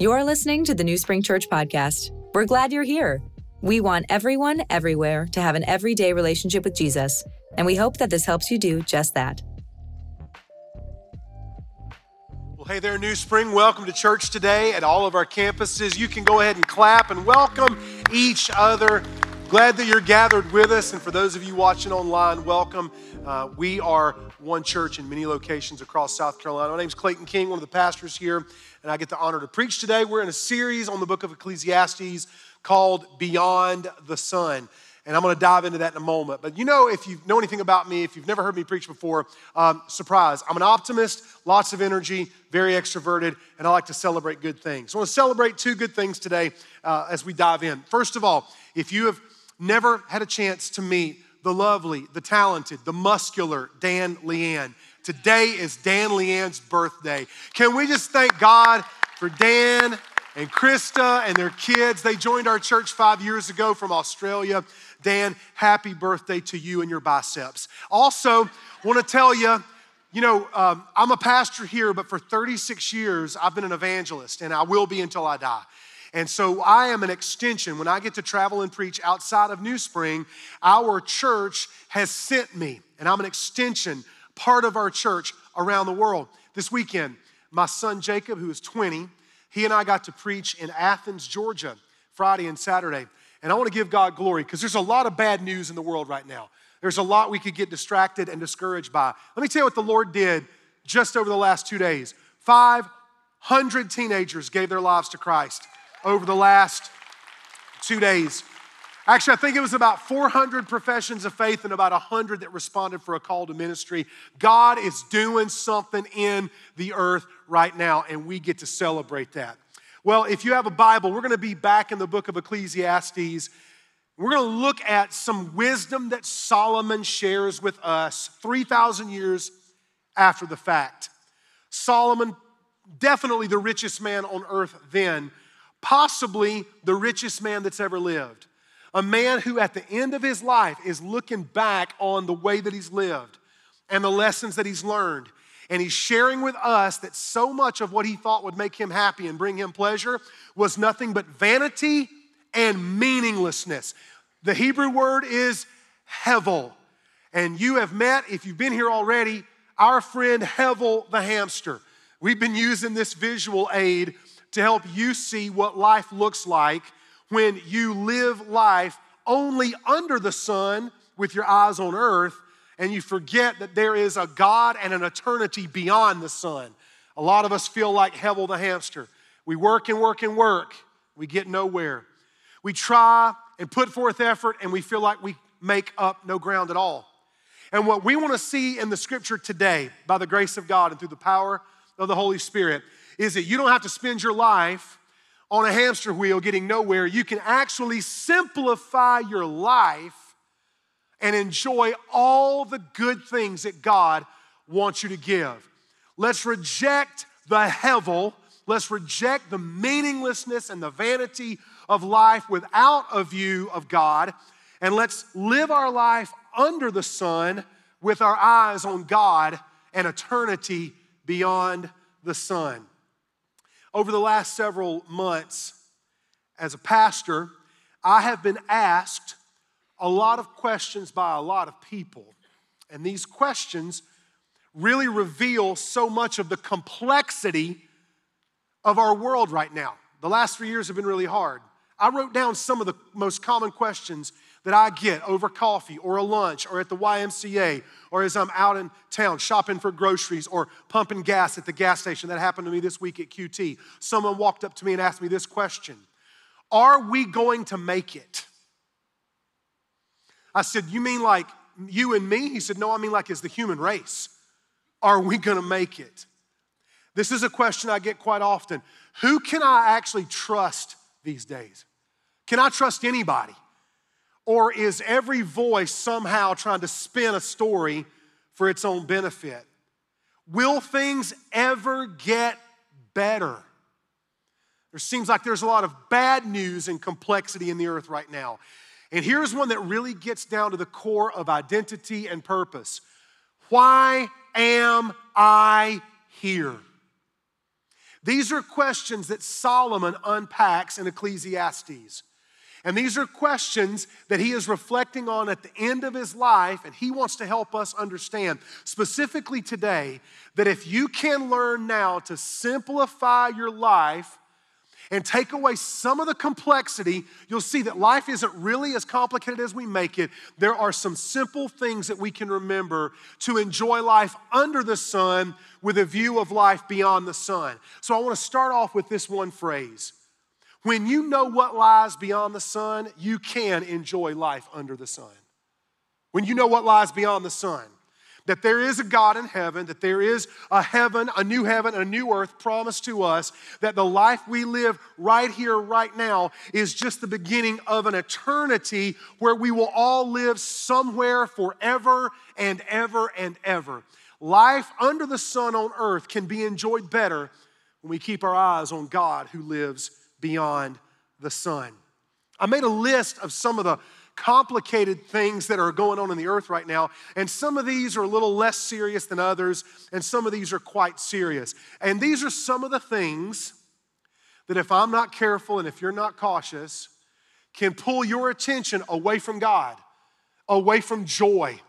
You're listening to the New Spring Church podcast. We're glad you're here. We want everyone, everywhere to have an everyday relationship with Jesus, and we hope that this helps you do just that. Well, hey there, New Spring. Welcome to church today at all of our campuses. You can go ahead and clap and welcome each other. Glad that you're gathered with us. And for those of you watching online, welcome. Uh, we are one church in many locations across South Carolina. My name is Clayton King, one of the pastors here and I get the honor to preach today. We're in a series on the book of Ecclesiastes called Beyond the Sun. And I'm going to dive into that in a moment. But you know, if you know anything about me, if you've never heard me preach before, um, surprise, I'm an optimist, lots of energy, very extroverted, and I like to celebrate good things. I want to celebrate two good things today uh, as we dive in. First of all, if you have never had a chance to meet the lovely, the talented, the muscular Dan Leanne, Today is Dan Leanne's birthday. Can we just thank God for Dan and Krista and their kids? They joined our church five years ago from Australia. Dan, happy birthday to you and your biceps. Also, want to tell you, you know, um, I'm a pastor here, but for 36 years, I've been an evangelist, and I will be until I die. And so I am an extension. When I get to travel and preach outside of New Spring, our church has sent me, and I'm an extension part of our church around the world. This weekend, my son Jacob, who is 20, he and I got to preach in Athens, Georgia, Friday and Saturday. And I want to give God glory because there's a lot of bad news in the world right now. There's a lot we could get distracted and discouraged by. Let me tell you what the Lord did just over the last two days 500 teenagers gave their lives to Christ over the last two days. Actually, I think it was about 400 professions of faith and about 100 that responded for a call to ministry. God is doing something in the earth right now, and we get to celebrate that. Well, if you have a Bible, we're going to be back in the book of Ecclesiastes. We're going to look at some wisdom that Solomon shares with us 3,000 years after the fact. Solomon, definitely the richest man on earth then, possibly the richest man that's ever lived. A man who, at the end of his life, is looking back on the way that he's lived and the lessons that he's learned. And he's sharing with us that so much of what he thought would make him happy and bring him pleasure was nothing but vanity and meaninglessness. The Hebrew word is hevel. And you have met, if you've been here already, our friend Hevel the hamster. We've been using this visual aid to help you see what life looks like when you live life only under the sun with your eyes on earth and you forget that there is a God and an eternity beyond the sun. A lot of us feel like Hevel the hamster. We work and work and work, we get nowhere. We try and put forth effort, and we feel like we make up no ground at all. And what we want to see in the scripture today, by the grace of God and through the power of the Holy Spirit, is that you don't have to spend your life on a hamster wheel getting nowhere, you can actually simplify your life and enjoy all the good things that God wants you to give. Let's reject the hevel. Let's reject the meaninglessness and the vanity of life without a view of God. And let's live our life under the sun with our eyes on God and eternity beyond the sun. Over the last several months, as a pastor, I have been asked a lot of questions by a lot of people. And these questions really reveal so much of the complexity of our world right now. The last three years have been really hard. I wrote down some of the most common questions that I get over coffee or a lunch or at the YMCA or as I'm out in town shopping for groceries or pumping gas at the gas station. That happened to me this week at QT. Someone walked up to me and asked me this question Are we going to make it? I said, You mean like you and me? He said, No, I mean like as the human race. Are we going to make it? This is a question I get quite often. Who can I actually trust these days? Can I trust anybody? Or is every voice somehow trying to spin a story for its own benefit? Will things ever get better? There seems like there's a lot of bad news and complexity in the earth right now. And here's one that really gets down to the core of identity and purpose. Why am I here? These are questions that Solomon unpacks in Ecclesiastes. And these are questions that he is reflecting on at the end of his life, and he wants to help us understand, specifically today, that if you can learn now to simplify your life and take away some of the complexity, you'll see that life isn't really as complicated as we make it. There are some simple things that we can remember to enjoy life under the sun with a view of life beyond the sun. So I want to start off with this one phrase. When you know what lies beyond the sun, you can enjoy life under the sun. When you know what lies beyond the sun, that there is a God in heaven, that there is a heaven, a new heaven, a new earth promised to us, that the life we live right here, right now, is just the beginning of an eternity where we will all live somewhere forever and ever and ever. Life under the sun on earth can be enjoyed better when we keep our eyes on God who lives beyond the sun. I made a list of some of the complicated things that are going on in the earth right now. And some of these are a little less serious than others, and some of these are quite serious. And these are some of the things that, if I'm not careful and if you're not cautious, can pull your attention away from God, away from joy,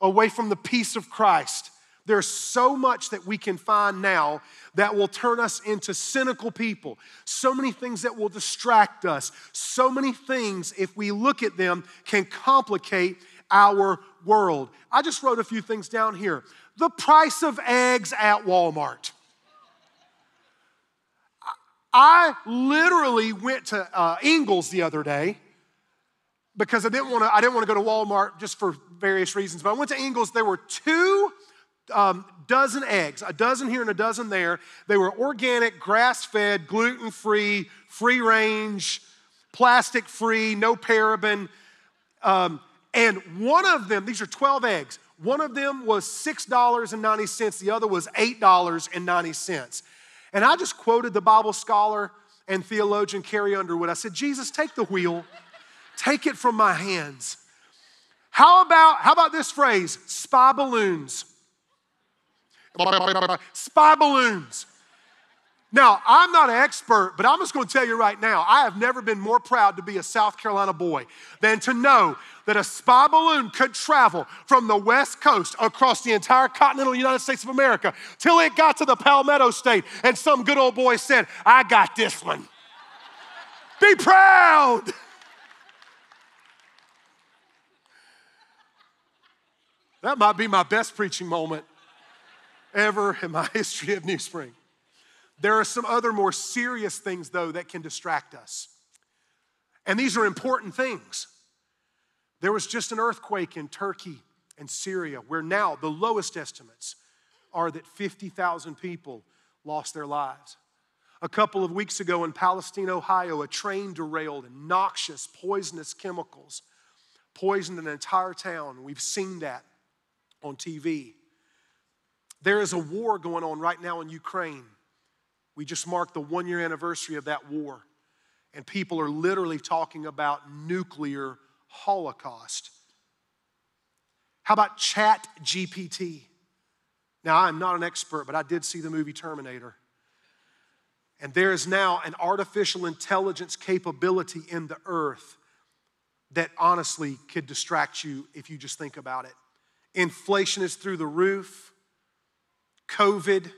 away from the peace of Christ. There's so much that we can find now that will turn us into cynical people. So many things that will distract us. So many things, if we look at them, can complicate our world. I just wrote a few things down here. The price of eggs at Walmart. I literally went to uh, Ingles the other day because I didn't want to. I didn't want to go to Walmart just for various reasons. But I went to Ingles. There were two um, dozen eggs, a dozen here and a dozen there. They were organic, grass fed, gluten free, free range, plastic free, no paraben. Um, and one of them, these are 12 eggs, one of them was $6.90, the other was $8.90. And I just quoted the Bible scholar and theologian Carrie Underwood. I said, Jesus, take the wheel, take it from my hands. How about, how about this phrase, spy balloons? Spy balloons. Now, I'm not an expert, but I'm just going to tell you right now, I have never been more proud to be a South Carolina boy than to know that a spy balloon could travel from the West Coast across the entire continental United States of America till it got to the Palmetto State, and some good old boy said, I got this one. be proud. That might be my best preaching moment ever in my history of New Spring. There are some other more serious things, though, that can distract us. And these are important things. There was just an earthquake in Turkey and Syria, where now the lowest estimates are that 50,000 people lost their lives. A couple of weeks ago in Palestine, Ohio, a train derailed and noxious, poisonous chemicals poisoned an entire town. We've seen that on TV. There is a war going on right now in Ukraine. We just marked the one year anniversary of that war, and people are literally talking about nuclear holocaust. How about Chat GPT? Now, I'm not an expert, but I did see the movie Terminator. And there is now an artificial intelligence capability in the earth that honestly could distract you if you just think about it. Inflation is through the roof. COVID.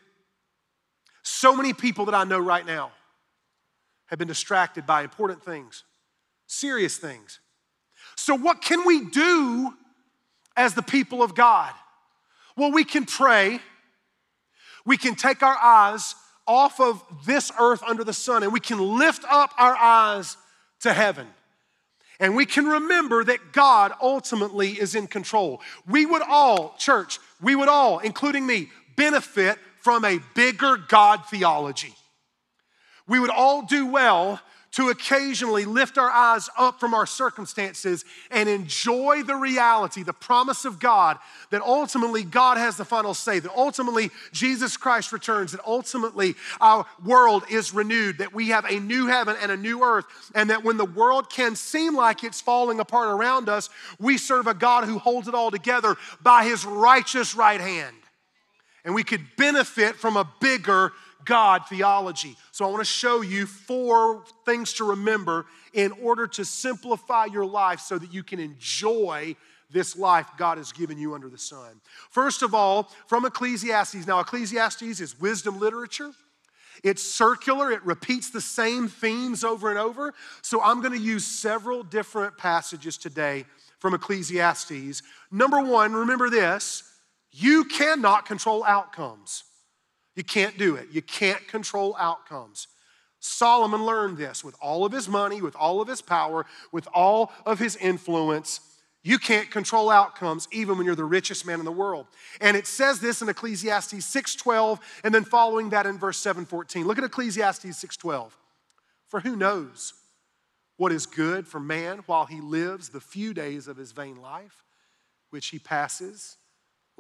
So many people that I know right now have been distracted by important things, serious things. So, what can we do as the people of God? Well, we can pray. We can take our eyes off of this earth under the sun and we can lift up our eyes to heaven. And we can remember that God ultimately is in control. We would all, church, we would all, including me, benefit from a bigger God theology. We would all do well to occasionally lift our eyes up from our circumstances and enjoy the reality, the promise of God, that ultimately God has the final say, that ultimately Jesus Christ returns, that ultimately our world is renewed, that we have a new heaven and a new earth, and that when the world can seem like it's falling apart around us, we serve a God who holds it all together by his righteous right hand and we could benefit from a bigger God theology. So I want to show you four things to remember in order to simplify your life so that you can enjoy this life God has given you under the sun. First of all, from Ecclesiastes. Now, Ecclesiastes is wisdom literature. It's circular, it repeats the same themes over and over. So I'm going to use several different passages today from Ecclesiastes. Number one, remember this you cannot control outcomes. You can't do it. You can't control outcomes. Solomon learned this with all of his money, with all of his power, with all of his influence. You can't control outcomes even when you're the richest man in the world. And it says this in Ecclesiastes 6:12 and then following that in verse 7:14. Look at Ecclesiastes 6:12. For who knows what is good for man while he lives the few days of his vain life which he passes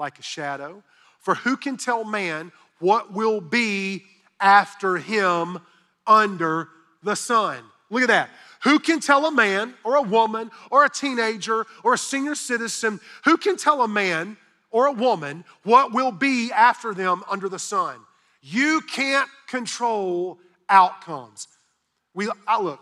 like a shadow? For who can tell man what will be after him under the sun? Look at that. Who can tell a man or a woman or a teenager or a senior citizen, who can tell a man or a woman what will be after them under the sun? You can't control outcomes. We, I, look,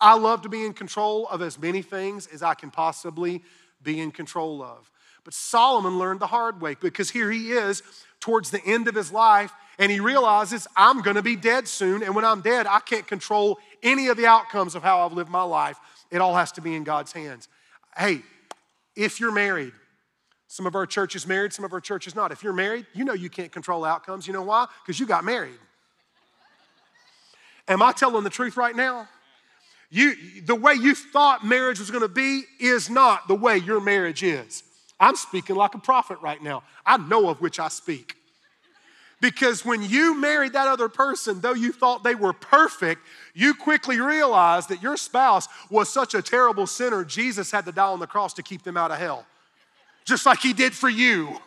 I love to be in control of as many things as I can possibly be in control of. But Solomon learned the hard way because here he is towards the end of his life and he realizes I'm gonna be dead soon. And when I'm dead, I can't control any of the outcomes of how I've lived my life. It all has to be in God's hands. Hey, if you're married, some of our churches married, some of our churches not. If you're married, you know you can't control outcomes. You know why? Because you got married. Am I telling the truth right now? You, the way you thought marriage was going to be is not the way your marriage is. I'm speaking like a prophet right now. I know of which I speak. Because when you married that other person, though you thought they were perfect, you quickly realized that your spouse was such a terrible sinner, Jesus had to die on the cross to keep them out of hell, just like he did for you.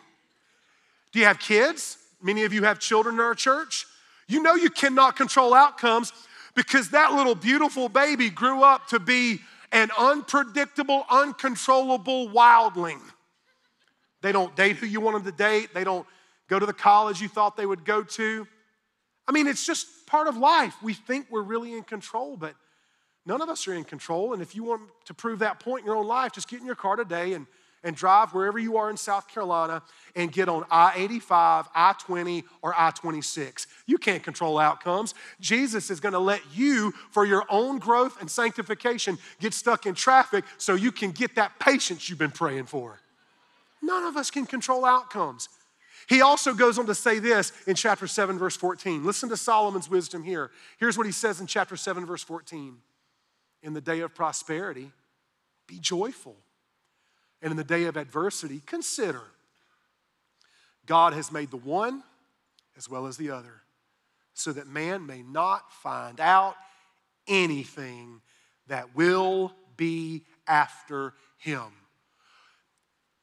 Do you have kids? Many of you have children in our church. You know you cannot control outcomes because that little beautiful baby grew up to be an unpredictable, uncontrollable wildling. They don't date who you want them to date. They don't go to the college you thought they would go to. I mean, it's just part of life. We think we're really in control, but none of us are in control. And if you want to prove that point in your own life, just get in your car today and, and drive wherever you are in South Carolina and get on I 85, I 20, or I 26. You can't control outcomes. Jesus is going to let you, for your own growth and sanctification, get stuck in traffic so you can get that patience you've been praying for. None of us can control outcomes. He also goes on to say this in chapter 7, verse 14. Listen to Solomon's wisdom here. Here's what he says in chapter 7, verse 14 In the day of prosperity, be joyful. And in the day of adversity, consider God has made the one as well as the other, so that man may not find out anything that will be after him.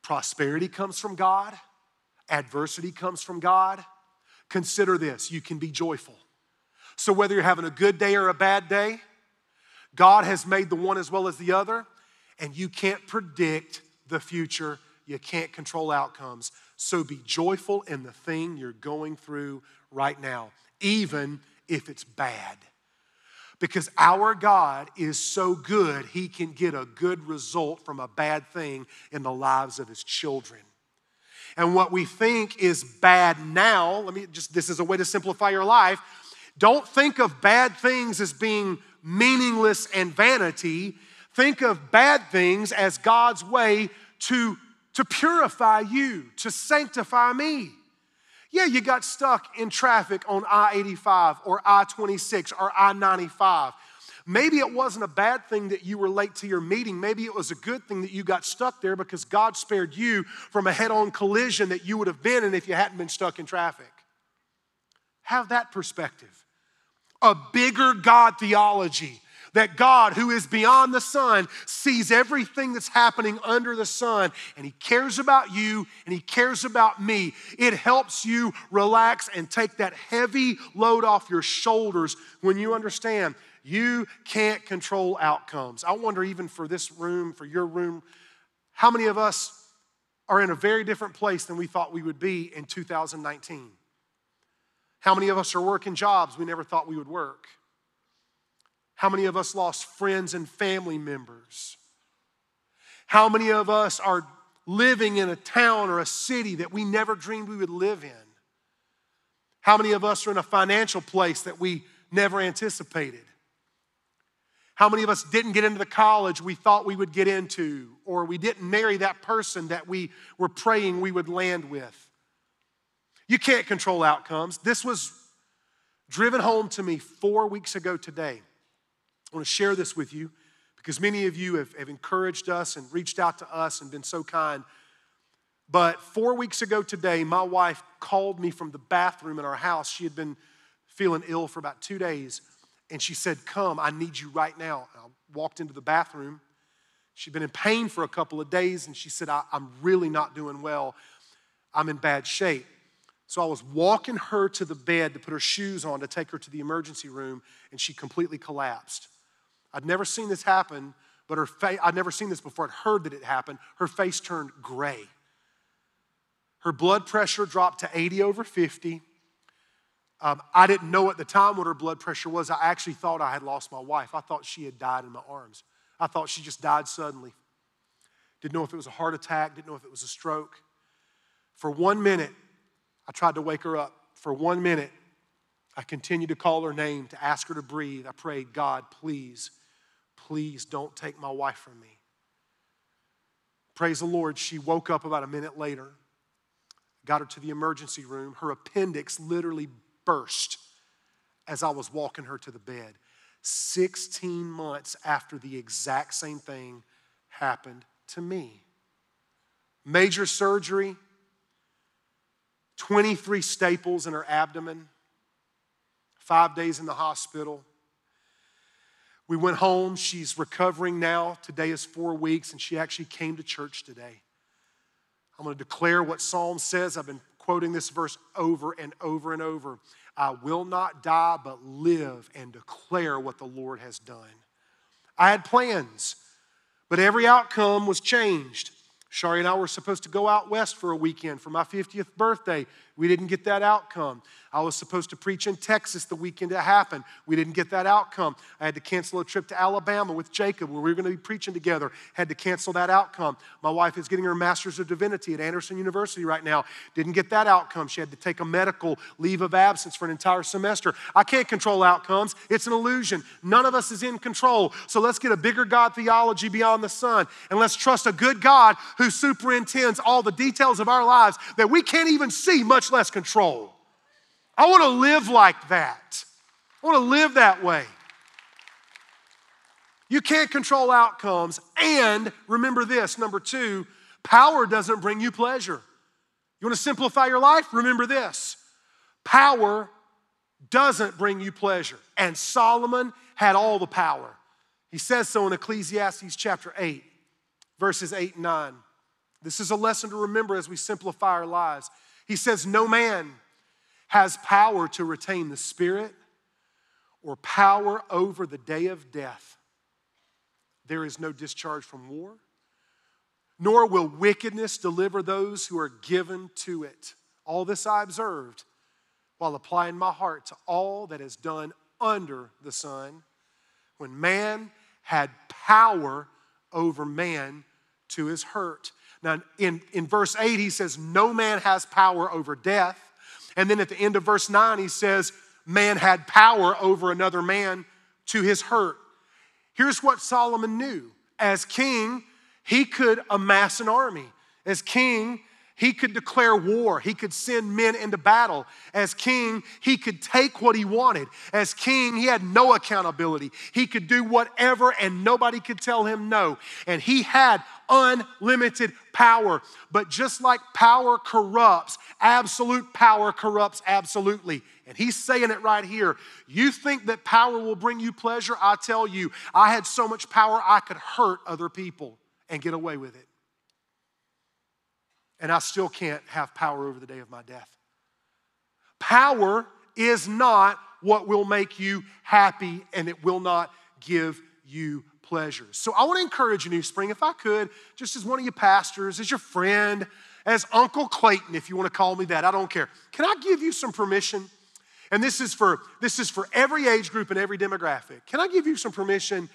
Prosperity comes from God Adversity comes from God. Consider this you can be joyful. So, whether you're having a good day or a bad day, God has made the one as well as the other, and you can't predict the future. You can't control outcomes. So, be joyful in the thing you're going through right now, even if it's bad. Because our God is so good, He can get a good result from a bad thing in the lives of His children. And what we think is bad now, let me just, this is a way to simplify your life. Don't think of bad things as being meaningless and vanity. Think of bad things as God's way to, to purify you, to sanctify me. Yeah, you got stuck in traffic on I 85 or I 26 or I 95. Maybe it wasn't a bad thing that you were late to your meeting. Maybe it was a good thing that you got stuck there because God spared you from a head on collision that you would have been in if you hadn't been stuck in traffic. Have that perspective. A bigger God theology that God, who is beyond the sun, sees everything that's happening under the sun, and He cares about you and He cares about me. It helps you relax and take that heavy load off your shoulders when you understand you can't control outcomes. I wonder, even for this room, for your room, how many of us are in a very different place than we thought we would be in 2019? How many of us are working jobs we never thought we would work? How many of us lost friends and family members? How many of us are living in a town or a city that we never dreamed we would live in? How many of us are in a financial place that we never anticipated? How many of us didn't get into the college we thought we would get into, or we didn't marry that person that we were praying we would land with? You can't control outcomes. This was driven home to me four weeks ago today. I want to share this with you because many of you have, have encouraged us and reached out to us and been so kind. But four weeks ago today, my wife called me from the bathroom in our house. She had been feeling ill for about two days. And she said, Come, I need you right now. I walked into the bathroom. She'd been in pain for a couple of days, and she said, I, am really not doing well. I'm in bad shape. So I was walking her to the bed to put her shoes on to take her to the emergency room, and she completely collapsed. I'd never seen this happen, but her face, I'd never seen this before. I'd heard that it happened. Her face turned gray. Her blood pressure dropped to 80 over 50. Um, I didn't know at the time what her blood pressure was. I actually thought I had lost my wife. I thought she had died in my arms. I thought she just died suddenly. Didn't know if it was a heart attack, didn't know if it was a stroke. For one minute, I tried to wake her up. For one minute, I continued to call her name to ask her to breathe. I prayed, God, please, please don't take my wife from me. Praise the Lord, she woke up about a minute later, got her to the emergency room. Her appendix literally burst as I was walking her to the bed. 16 months after the exact same thing happened to me. Major surgery, 23 staples in her abdomen, five days in the hospital. We went home. She's recovering now. Today is four weeks, and she actually came to church today. I'm going to declare what Psalm says. I've been quoting this verse over and over and over. I will not die, but live and declare what the Lord has done. I had plans, but every outcome was changed. Sharie and I were supposed to go out west for a weekend for my 50th birthday. We didn't get that outcome. I was supposed to preach in Texas the weekend it happened. We didn't get that outcome. I had to cancel a trip to Alabama with Jacob where we were going to be preaching together. Had to cancel that outcome. My wife is getting her master's of divinity at Anderson University right now. Didn't get that outcome. She had to take a medical leave of absence for an entire semester. I can't control outcomes. It's an illusion. None of us is in control. So let's get a bigger God theology beyond the sun and let's trust a good God who superintends all the details of our lives that we can't even see, less control. I want to live like that. I want to live that way. You can't control outcomes. And remember this number two, power doesn't bring you pleasure. You want to simplify your life? Remember this power doesn't bring you pleasure. And Solomon had all the power. He says so in Ecclesiastes chapter 8, verses 8 and 9. This is a lesson to remember as we simplify our lives. He says, No man has power to retain the Spirit or power over the day of death. There is no discharge from war, nor will wickedness deliver those who are given to it. All this I observed while applying my heart to all that is done under the sun, when man had power over man to his hurt. Now, in, in verse 8, he says, No man has power over death and then at the end of verse 9, he says, Man had power over another man to his hurt. Here's what Solomon knew as king, he could amass an army. As king, he could declare war. He could send men into battle. As king, he could take what he wanted. As king, he had no accountability. He could do whatever and nobody could tell him no. And he had unlimited power. But just like power corrupts, absolute power corrupts absolutely. And he's saying it right here. You think that power will bring you pleasure? I tell you, I had so much power I could hurt other people and get away with it and I still can't have power over the day of my death. Power is not what will make you happy, and it will not give you pleasure. So I want to encourage you, New Spring, if I could, just as one of your pastors, as your friend, as Uncle Clayton, if you want to call me that, I don't care. Can I give you some permission? And this is for this is for every age group and every demographic. Can I give you some permission?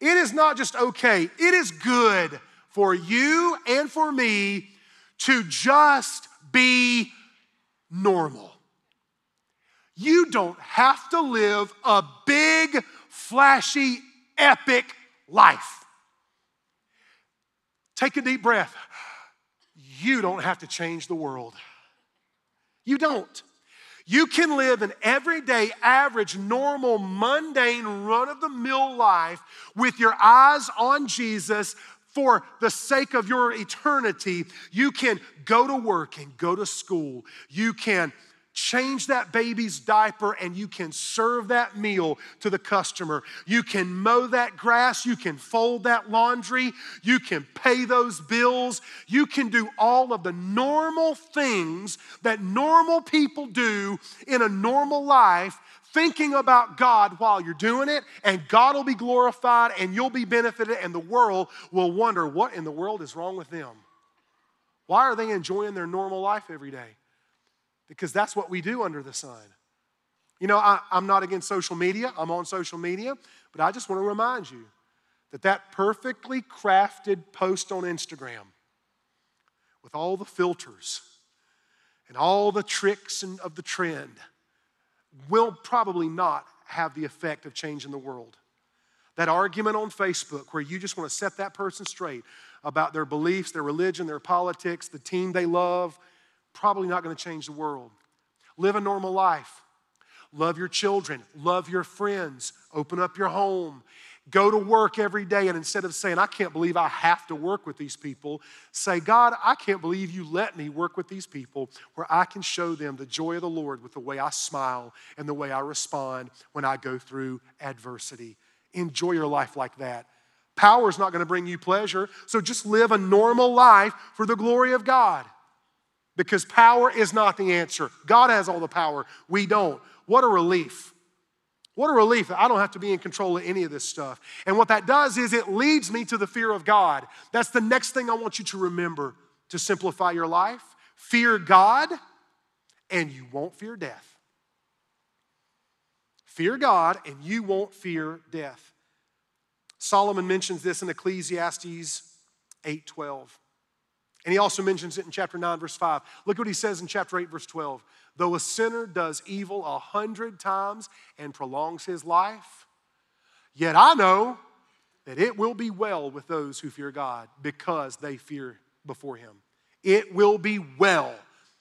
It is not just okay, it is good for you and for me to just be normal. You don't have to live a big, flashy, epic life. Take a deep breath. You don't have to change the world. You don't. You can live an everyday, average, normal, mundane, run of the mill life with your eyes on Jesus for the sake of your eternity. You can go to work and go to school. You can change that baby's diaper and you can serve that meal to the customer. You can mow that grass, you can fold that laundry, you can pay those bills, you can do all of the normal things that normal people do in a normal life. Thinking about God while you're doing it, and God will be glorified, and you'll be benefited, and the world will wonder what in the world is wrong with them. Why are they enjoying their normal life every day? because that's what we do under the sun. You know, I, am not against social media, I'm on social media, but I just want to remind you that that perfectly crafted post on Instagram with all the filters and all the tricks and, of the trend will probably not have the effect of changing the world. That argument on Facebook where you just want to set that person straight about their beliefs, their religion, their politics, the team they love, probably not going to change the world. Live a normal life. Love your children. Love your friends. Open up your home. Go to work every day, and instead of saying, I can't believe I have to work with these people, say, God, I can't believe you let me work with these people where I can show them the joy of the Lord with the way I smile and the way I respond when I go through adversity. Enjoy your life like that. Power is not going to bring you pleasure, so just live a normal life for the glory of God because power is not the answer. God has all the power, we don't. What a relief. What a relief that I don't have to be in control of any of this stuff. And what that does is it leads me to the fear of God. That's the next thing I want you to remember to simplify your life. Fear God, and you won't fear death. Fear God, and you won't fear death. Solomon mentions this in Ecclesiastes 8:12. And he also mentions it in chapter 9, verse 5. Look what he says in chapter 8, verse 12. Though a sinner does evil a hundred times and prolongs his life, yet I know that it will be well with those who fear God because they fear before him. It will be well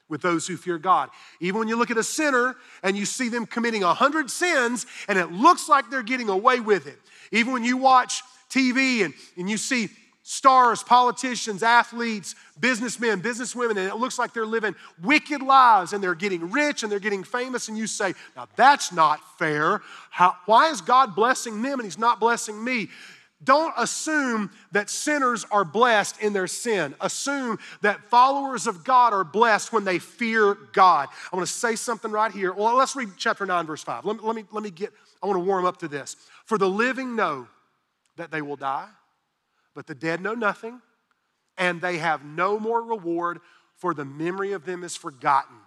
with those who fear God. Even when you look at a sinner and you see them committing a hundred sins and it looks like they're getting away with it. Even when you watch TV and, and you see stars, politicians, athletes, businessmen, businesswomen, and it looks like they're living wicked lives and they're getting rich and they're getting famous, and you say, Now that's not fair. How, why is God blessing them and He's not blessing me? Don't assume that sinners are blessed in their sin. Assume that followers of God are blessed when they fear God. I want to say something right here. Well, let's read chapter 9, verse 5. Let me, let me, let me get, I want to warm up to this. For the living know that they will die but the dead know nothing, and they have no more reward, for the memory of them is forgotten.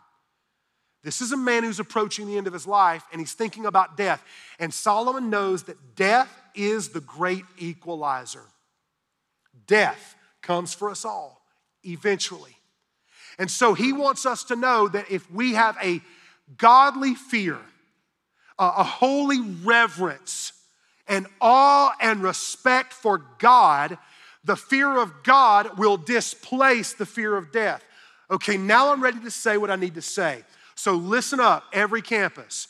This is a man who's approaching the end of his life and he's thinking about death. And Solomon knows that death is the great equalizer. Death comes for us all eventually. And so he wants us to know that if we have a godly fear, a holy reverence and awe and respect for God, the fear of God will displace the fear of death. Okay, now I'm ready to say what I need to say. So listen up, every campus.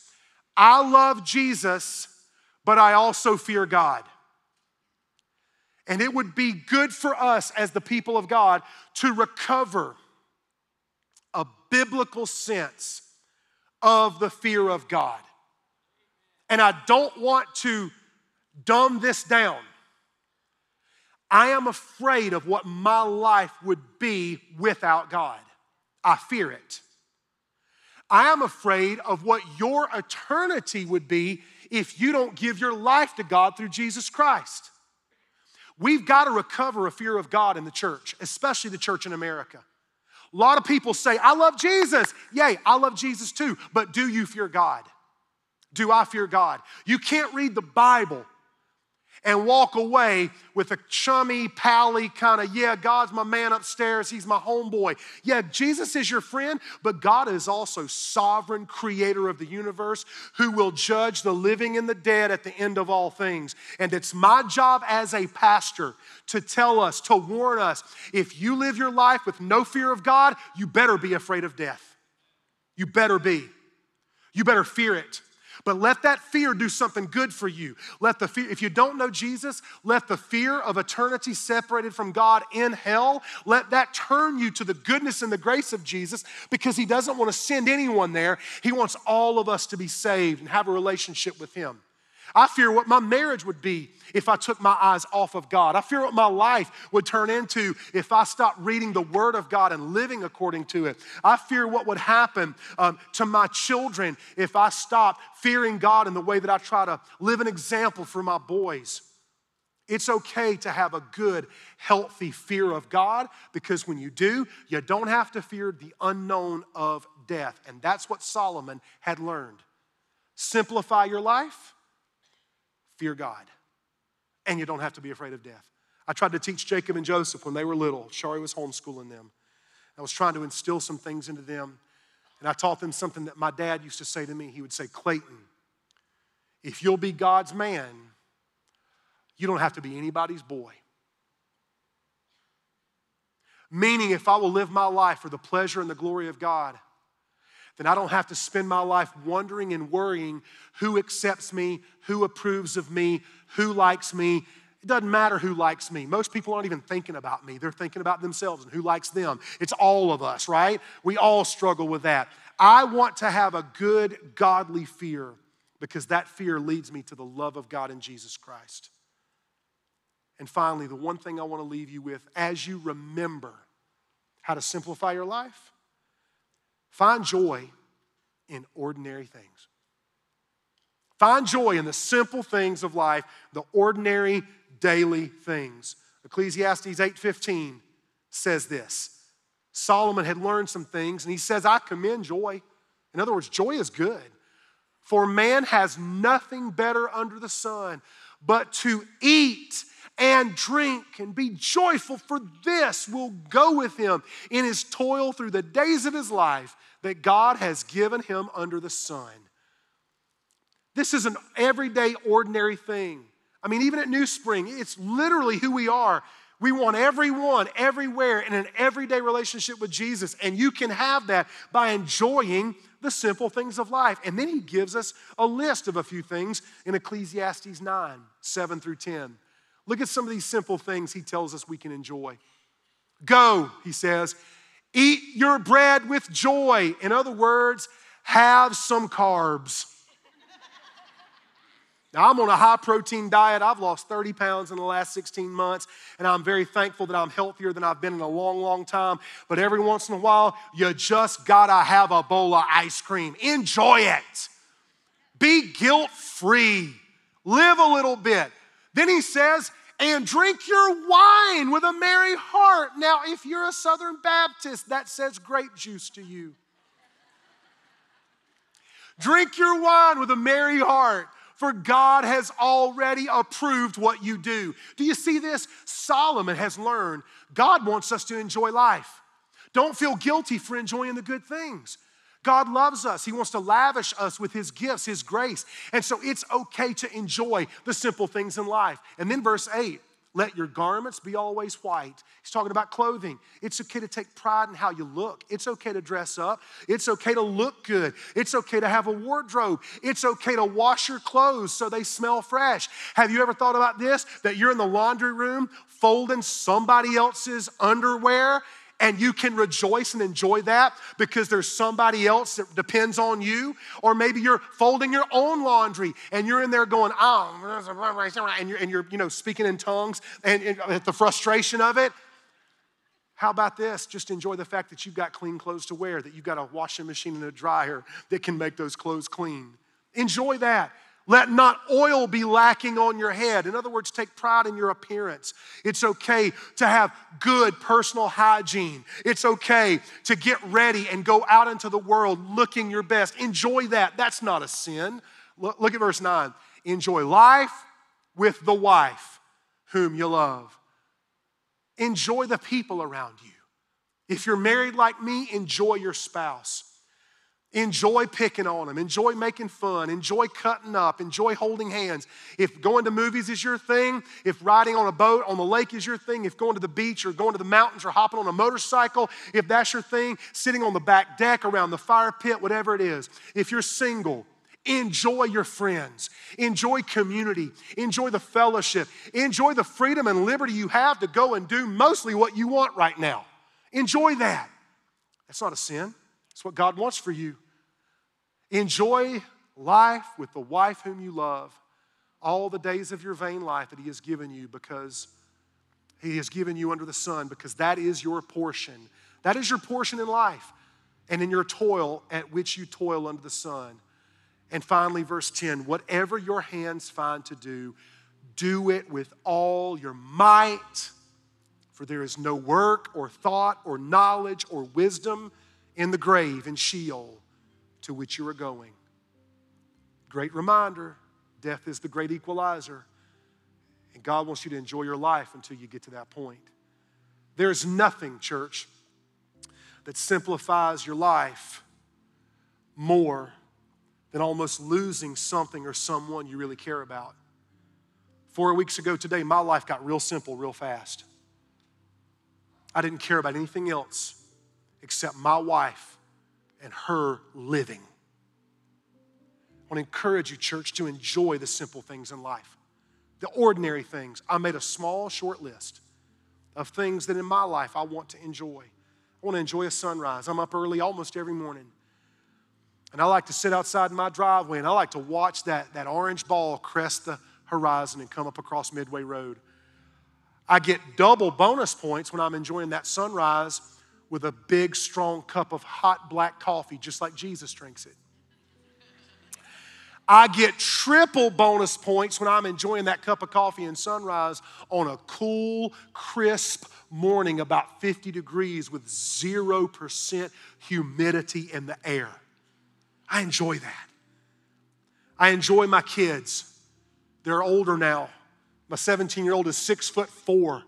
I love Jesus, but I also fear God. And it would be good for us as the people of God to recover a biblical sense of the fear of God. And I don't want to dumb this down. I am afraid of what my life would be without God. I fear it. I am afraid of what your eternity would be if you don't give your life to God through Jesus Christ. We've got to recover a fear of God in the church, especially the church in America. A lot of people say, I love Jesus. Yay, I love Jesus too, but do you fear God? Do I fear God? You can't read the Bible and walk away with a chummy, pally kind of, yeah, God's my man upstairs, he's my homeboy. Yeah, Jesus is your friend, but God is also sovereign creator of the universe who will judge the living and the dead at the end of all things. And it's my job as a pastor to tell us, to warn us, if you live your life with no fear of God, you better be afraid of death. You better be. You better fear it. But let that fear do something good for you. Let the fear, if you don't know Jesus, let the fear of eternity separated from God in hell, let that turn you to the goodness and the grace of Jesus because He doesn't want to send anyone there. He wants all of us to be saved and have a relationship with Him. I fear what my marriage would be if I took my eyes off of God. I fear what my life would turn into if I stopped reading the Word of God and living according to it. I fear what would happen um, to my children if I stopped fearing God in the way that I try to live an example for my boys. It's okay to have a good, healthy fear of God because when you do, you don't have to fear the unknown of death. And that's what Solomon had learned. Simplify your life fear God. And you don't have to be afraid of death. I tried to teach Jacob and Joseph when they were little. Sharie was homeschooling them. I was trying to instill some things into them. And I taught them something that my dad used to say to me. He would say, Clayton, if you'll be God's man, you don't have to be anybody's boy. Meaning, if I will live my life for the pleasure and the glory of God, then I don't have to spend my life wondering and worrying who accepts me, who approves of me, who likes me. It doesn't matter who likes me. Most people aren't even thinking about me. They're thinking about themselves and who likes them. It's all of us, right? We all struggle with that. I want to have a good, godly fear because that fear leads me to the love of God in Jesus Christ. And finally, the one thing I want to leave you with as you remember how to simplify your life Find joy in ordinary things. Find joy in the simple things of life, the ordinary daily things. Ecclesiastes 8:15 says this. Solomon had learned some things and he says, "I commend joy." In other words, joy is good. For man has nothing better under the sun but to eat and drink and be joyful, for this will go with him in his toil through the days of his life that God has given him under the sun. This is an everyday, ordinary thing. I mean, even at New Spring, it's literally who we are. We want everyone, everywhere, in an everyday relationship with Jesus. And you can have that by enjoying the simple things of life. And then he gives us a list of a few things in Ecclesiastes 9, 7 through 10. Look at some of these simple things he tells us we can enjoy. Go, he says, eat your bread with joy. In other words, have some carbs. Now, I'm on a high protein diet. I've lost 30 pounds in the last 16 months, and I'm very thankful that I'm healthier than I've been in a long, long time. But every once in a while, you just gotta have a bowl of ice cream. Enjoy it. Be guilt free. Live a little bit. Then he says, and drink your wine with a merry heart. Now, if you're a Southern Baptist, that says grape juice to you. Drink your wine with a merry heart, for God has already approved what you do. Do you see this? Solomon has learned God wants us to enjoy life. Don't feel guilty for enjoying the good things. God loves us. He wants to lavish us with His gifts, His grace. And so it's okay to enjoy the simple things in life. And then verse 8 let your garments be always white. He's talking about clothing. It's okay to take pride in how you look. It's okay to dress up. It's okay to look good. It's okay to have a wardrobe. It's okay to wash your clothes so they smell fresh. Have you ever thought about this? That you're in the laundry room folding somebody else's underwear and you can rejoice and enjoy that because there's somebody else that depends on you. Or maybe you're folding your own laundry and you're in there going, oh, and you're, and you're you know, speaking in tongues and, and the frustration of it. How about this? Just enjoy the fact that you've got clean clothes to wear, that you've got a washing machine and a dryer that can make those clothes clean. Enjoy that. Let not oil be lacking on your head. In other words, take pride in your appearance. It's okay to have good personal hygiene. It's okay to get ready and go out into the world looking your best. Enjoy that. That's not a sin. Look, at verse 9. Enjoy life with the wife whom you love. Enjoy the people around you. If you're married like me, enjoy your spouse. Enjoy picking on them. Enjoy making fun. Enjoy cutting up. Enjoy holding hands. If going to movies is your thing, if riding on a boat on the lake is your thing, if going to the beach or going to the mountains or hopping on a motorcycle, if that's your thing, sitting on the back deck around the fire pit, whatever it is. If you're single, Enjoy your friends. Enjoy community. Enjoy the fellowship. Enjoy the freedom and liberty you have to go and do mostly what you want right now. Enjoy that. That's not a sin, it's what God wants for you. Enjoy life with the wife whom you love all the days of your vain life that He has given you because He has given you under the sun, because that is your portion. That is your portion in life and in your toil at which you toil under the sun. And finally, verse 10 whatever your hands find to do, do it with all your might, for there is no work or thought or knowledge or wisdom in the grave in Sheol to which you are going. Great reminder death is the great equalizer. And God wants you to enjoy your life until you get to that point. There's nothing, church, that simplifies your life more than almost losing something or someone you really care about. Four weeks ago today, my life got real simple real fast. I didn't care about anything else except my wife and her living. I want to encourage you, church, to enjoy the simple things in life, the ordinary things. I made a small, short list of things that in my life I want to enjoy. I want to enjoy a sunrise. I'm up early almost every morning. And I like to sit outside in my driveway and I like to watch that, that orange ball crest the horizon and come up across Midway Road. I get double bonus points when I'm enjoying that sunrise with a big, strong cup of hot black coffee, just like Jesus drinks it. I get triple bonus points when I'm enjoying that cup of coffee and sunrise on a cool, crisp morning, about 50 degrees with 0% humidity in the air. I enjoy that. I enjoy my kids. They're older now. My 17 year old is six foot four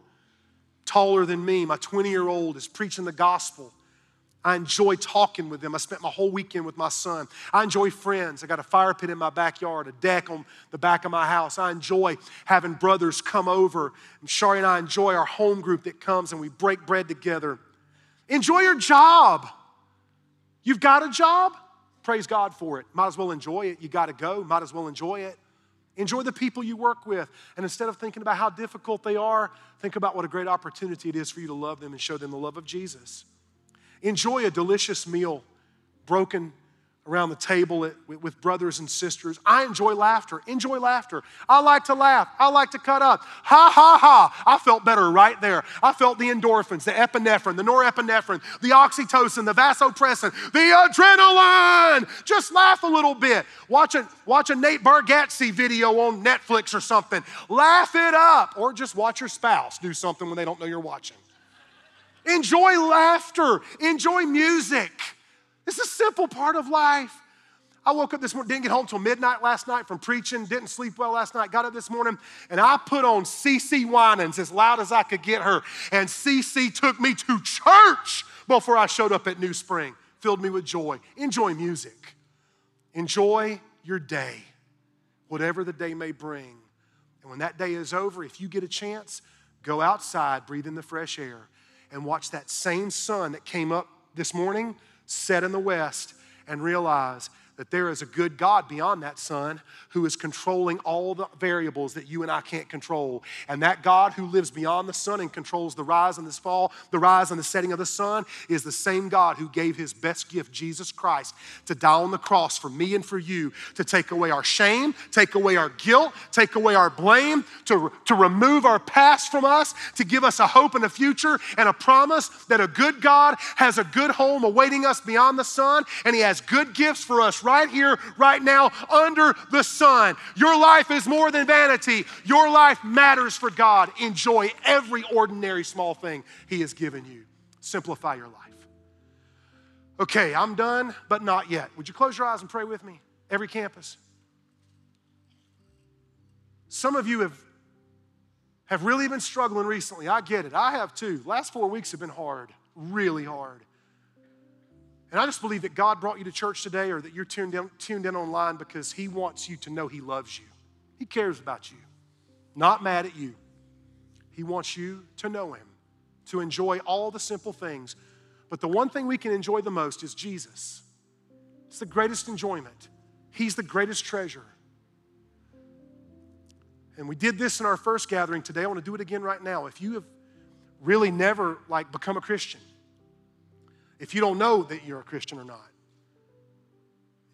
taller than me. My 20 year old is preaching the gospel. I enjoy talking with them. I spent my whole weekend with my son. I enjoy friends. I got a fire pit in my backyard, a deck on the back of my house. I enjoy having brothers come over. And Sharie and I enjoy our home group that comes and we break bread together. Enjoy your job. You've got a job? Praise God for it. Might as well enjoy it. You got to go. Might as well enjoy it. Enjoy the people you work with. And instead of thinking about how difficult they are, think about what a great opportunity it is for you to love them and show them the love of Jesus. Enjoy a delicious meal broken around the table with brothers and sisters. I enjoy laughter. Enjoy laughter. I like to laugh. I like to cut up. Ha ha ha. I felt better right there. I felt the endorphins, the epinephrine, the norepinephrine, the oxytocin, the vasopressin, the adrenaline. Just laugh a little bit. Watch a, watch a Nate Bargatze video on Netflix or something. Laugh it up. Or just watch your spouse do something when they don't know you're watching. Enjoy laughter. Enjoy music. It's a simple part of life. I woke up this morning, didn't get home till midnight last night from preaching, didn't sleep well last night, got up this morning, and I put on CeCe Winans as loud as I could get her. And CeCe took me to church before I showed up at NewSpring, filled me with joy. Enjoy music. Enjoy your day, whatever the day may bring. And when that day is over, if you get a chance, go outside, breathe in the fresh air, and watch that same sun that came up this morning set in the west and realize that there is a good God beyond that sun who is controlling all the variables that you and I can't control. And that God who lives beyond the sun and controls the rise and the fall, the rise and the setting of the sun, is the same God who gave his best gift, Jesus Christ, to die on the cross for me and for you, to take away our shame, take away our guilt, take away our blame, to, to remove our past from us, to give us a hope and a future and a promise that a good God has a good home awaiting us beyond the sun, and he has good gifts for us right here, right now, under the sun. Your life is more than vanity. Your life matters for God. Enjoy every ordinary small thing He has given you. Simplify your life. Okay, I'm done, but not yet. Would you close your eyes and pray with me? Every campus. Some of you have, have really been struggling recently. I get it. I have too. Last four weeks have been hard, really hard. And I just believe that God brought you to church today or that you're tuned in, tuned in online because He wants you to know He loves you. He cares about you, not mad at you. He wants you to know Him, to enjoy all the simple things. But the one thing we can enjoy the most is Jesus. It's the greatest enjoyment, He's the greatest treasure. And we did this in our first gathering today. I want to do it again right now. If you have really never like become a Christian, if you don't know that you're a Christian or not.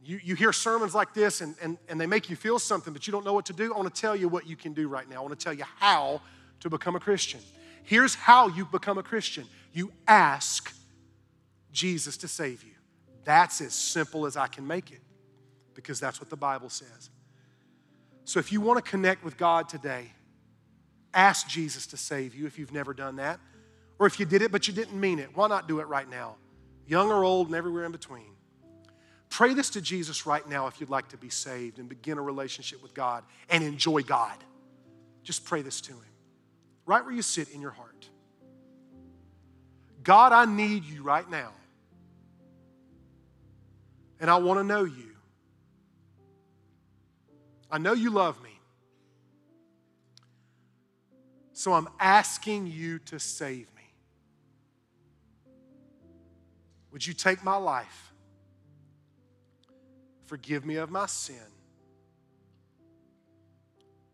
You, you hear sermons like this and, and, and they make you feel something, but you don't know what to do. I want to tell you what you can do right now. I want to tell you how to become a Christian. Here's how you become a Christian you ask Jesus to save you. That's as simple as I can make it because that's what the Bible says. So if you want to connect with God today, ask Jesus to save you if you've never done that. Or if you did it but you didn't mean it, why not do it right now? Young or old, and everywhere in between. Pray this to Jesus right now if you'd like to be saved and begin a relationship with God and enjoy God. Just pray this to Him, right where you sit in your heart. God, I need you right now. And I want to know you. I know you love me. So I'm asking you to save me. Would you take my life? Forgive me of my sin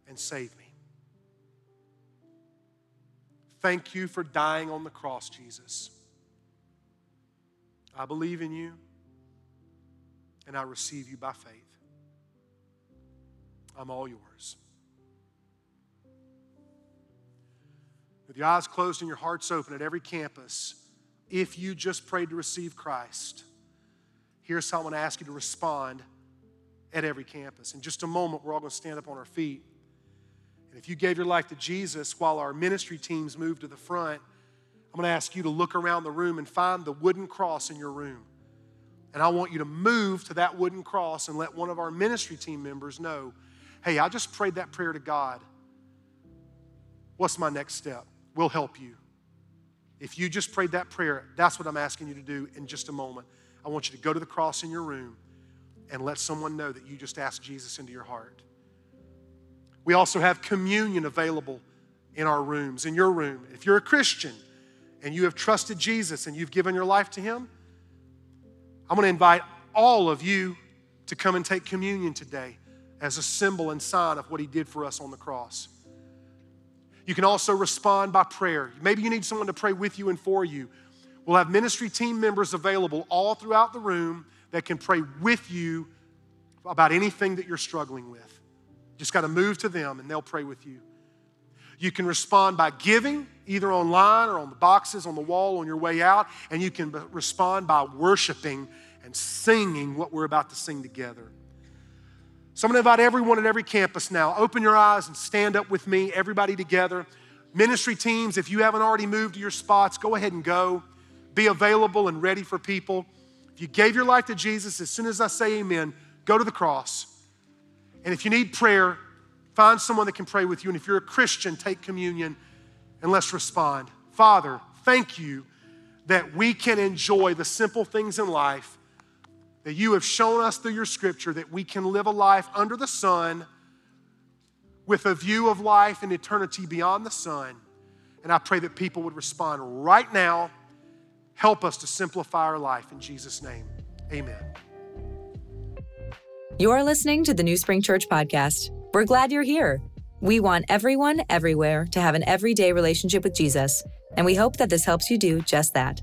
and save me. Thank you for dying on the cross, Jesus. I believe in you and I receive you by faith. I'm all yours. With your eyes closed and your hearts open at every campus, if you just prayed to receive Christ, here's how I'm going to ask you to respond at every campus. In just a moment, we're all going to stand up on our feet. And if you gave your life to Jesus while our ministry teams move to the front, I'm going to ask you to look around the room and find the wooden cross in your room. And I want you to move to that wooden cross and let one of our ministry team members know hey, I just prayed that prayer to God. What's my next step? We'll help you. If you just prayed that prayer, that's what I'm asking you to do in just a moment. I want you to go to the cross in your room and let someone know that you just asked Jesus into your heart. We also have communion available in our rooms, in your room. If you're a Christian and you have trusted Jesus and you've given your life to Him, I'm going to invite all of you to come and take communion today as a symbol and sign of what He did for us on the cross. You can also respond by prayer. Maybe you need someone to pray with you and for you. We'll have ministry team members available all throughout the room that can pray with you about anything that you're struggling with. Just got to move to them and they'll pray with you. You can respond by giving, either online or on the boxes on the wall on your way out, and you can respond by worshiping and singing what we're about to sing together. So I'm going to invite everyone at every campus now. Open your eyes and stand up with me, everybody together. Ministry teams, if you haven't already moved to your spots, go ahead and go. Be available and ready for people. If you gave your life to Jesus, as soon as I say amen, go to the cross. And if you need prayer, find someone that can pray with you. And if you're a Christian, take communion and let's respond. Father, thank you that we can enjoy the simple things in life that you have shown us through your scripture that we can live a life under the sun with a view of life and eternity beyond the sun. And I pray that people would respond right now. Help us to simplify our life in Jesus' name. Amen. You are listening to the NewSpring Church podcast. We're glad you're here. We want everyone, everywhere to have an everyday relationship with Jesus, and we hope that this helps you do just that.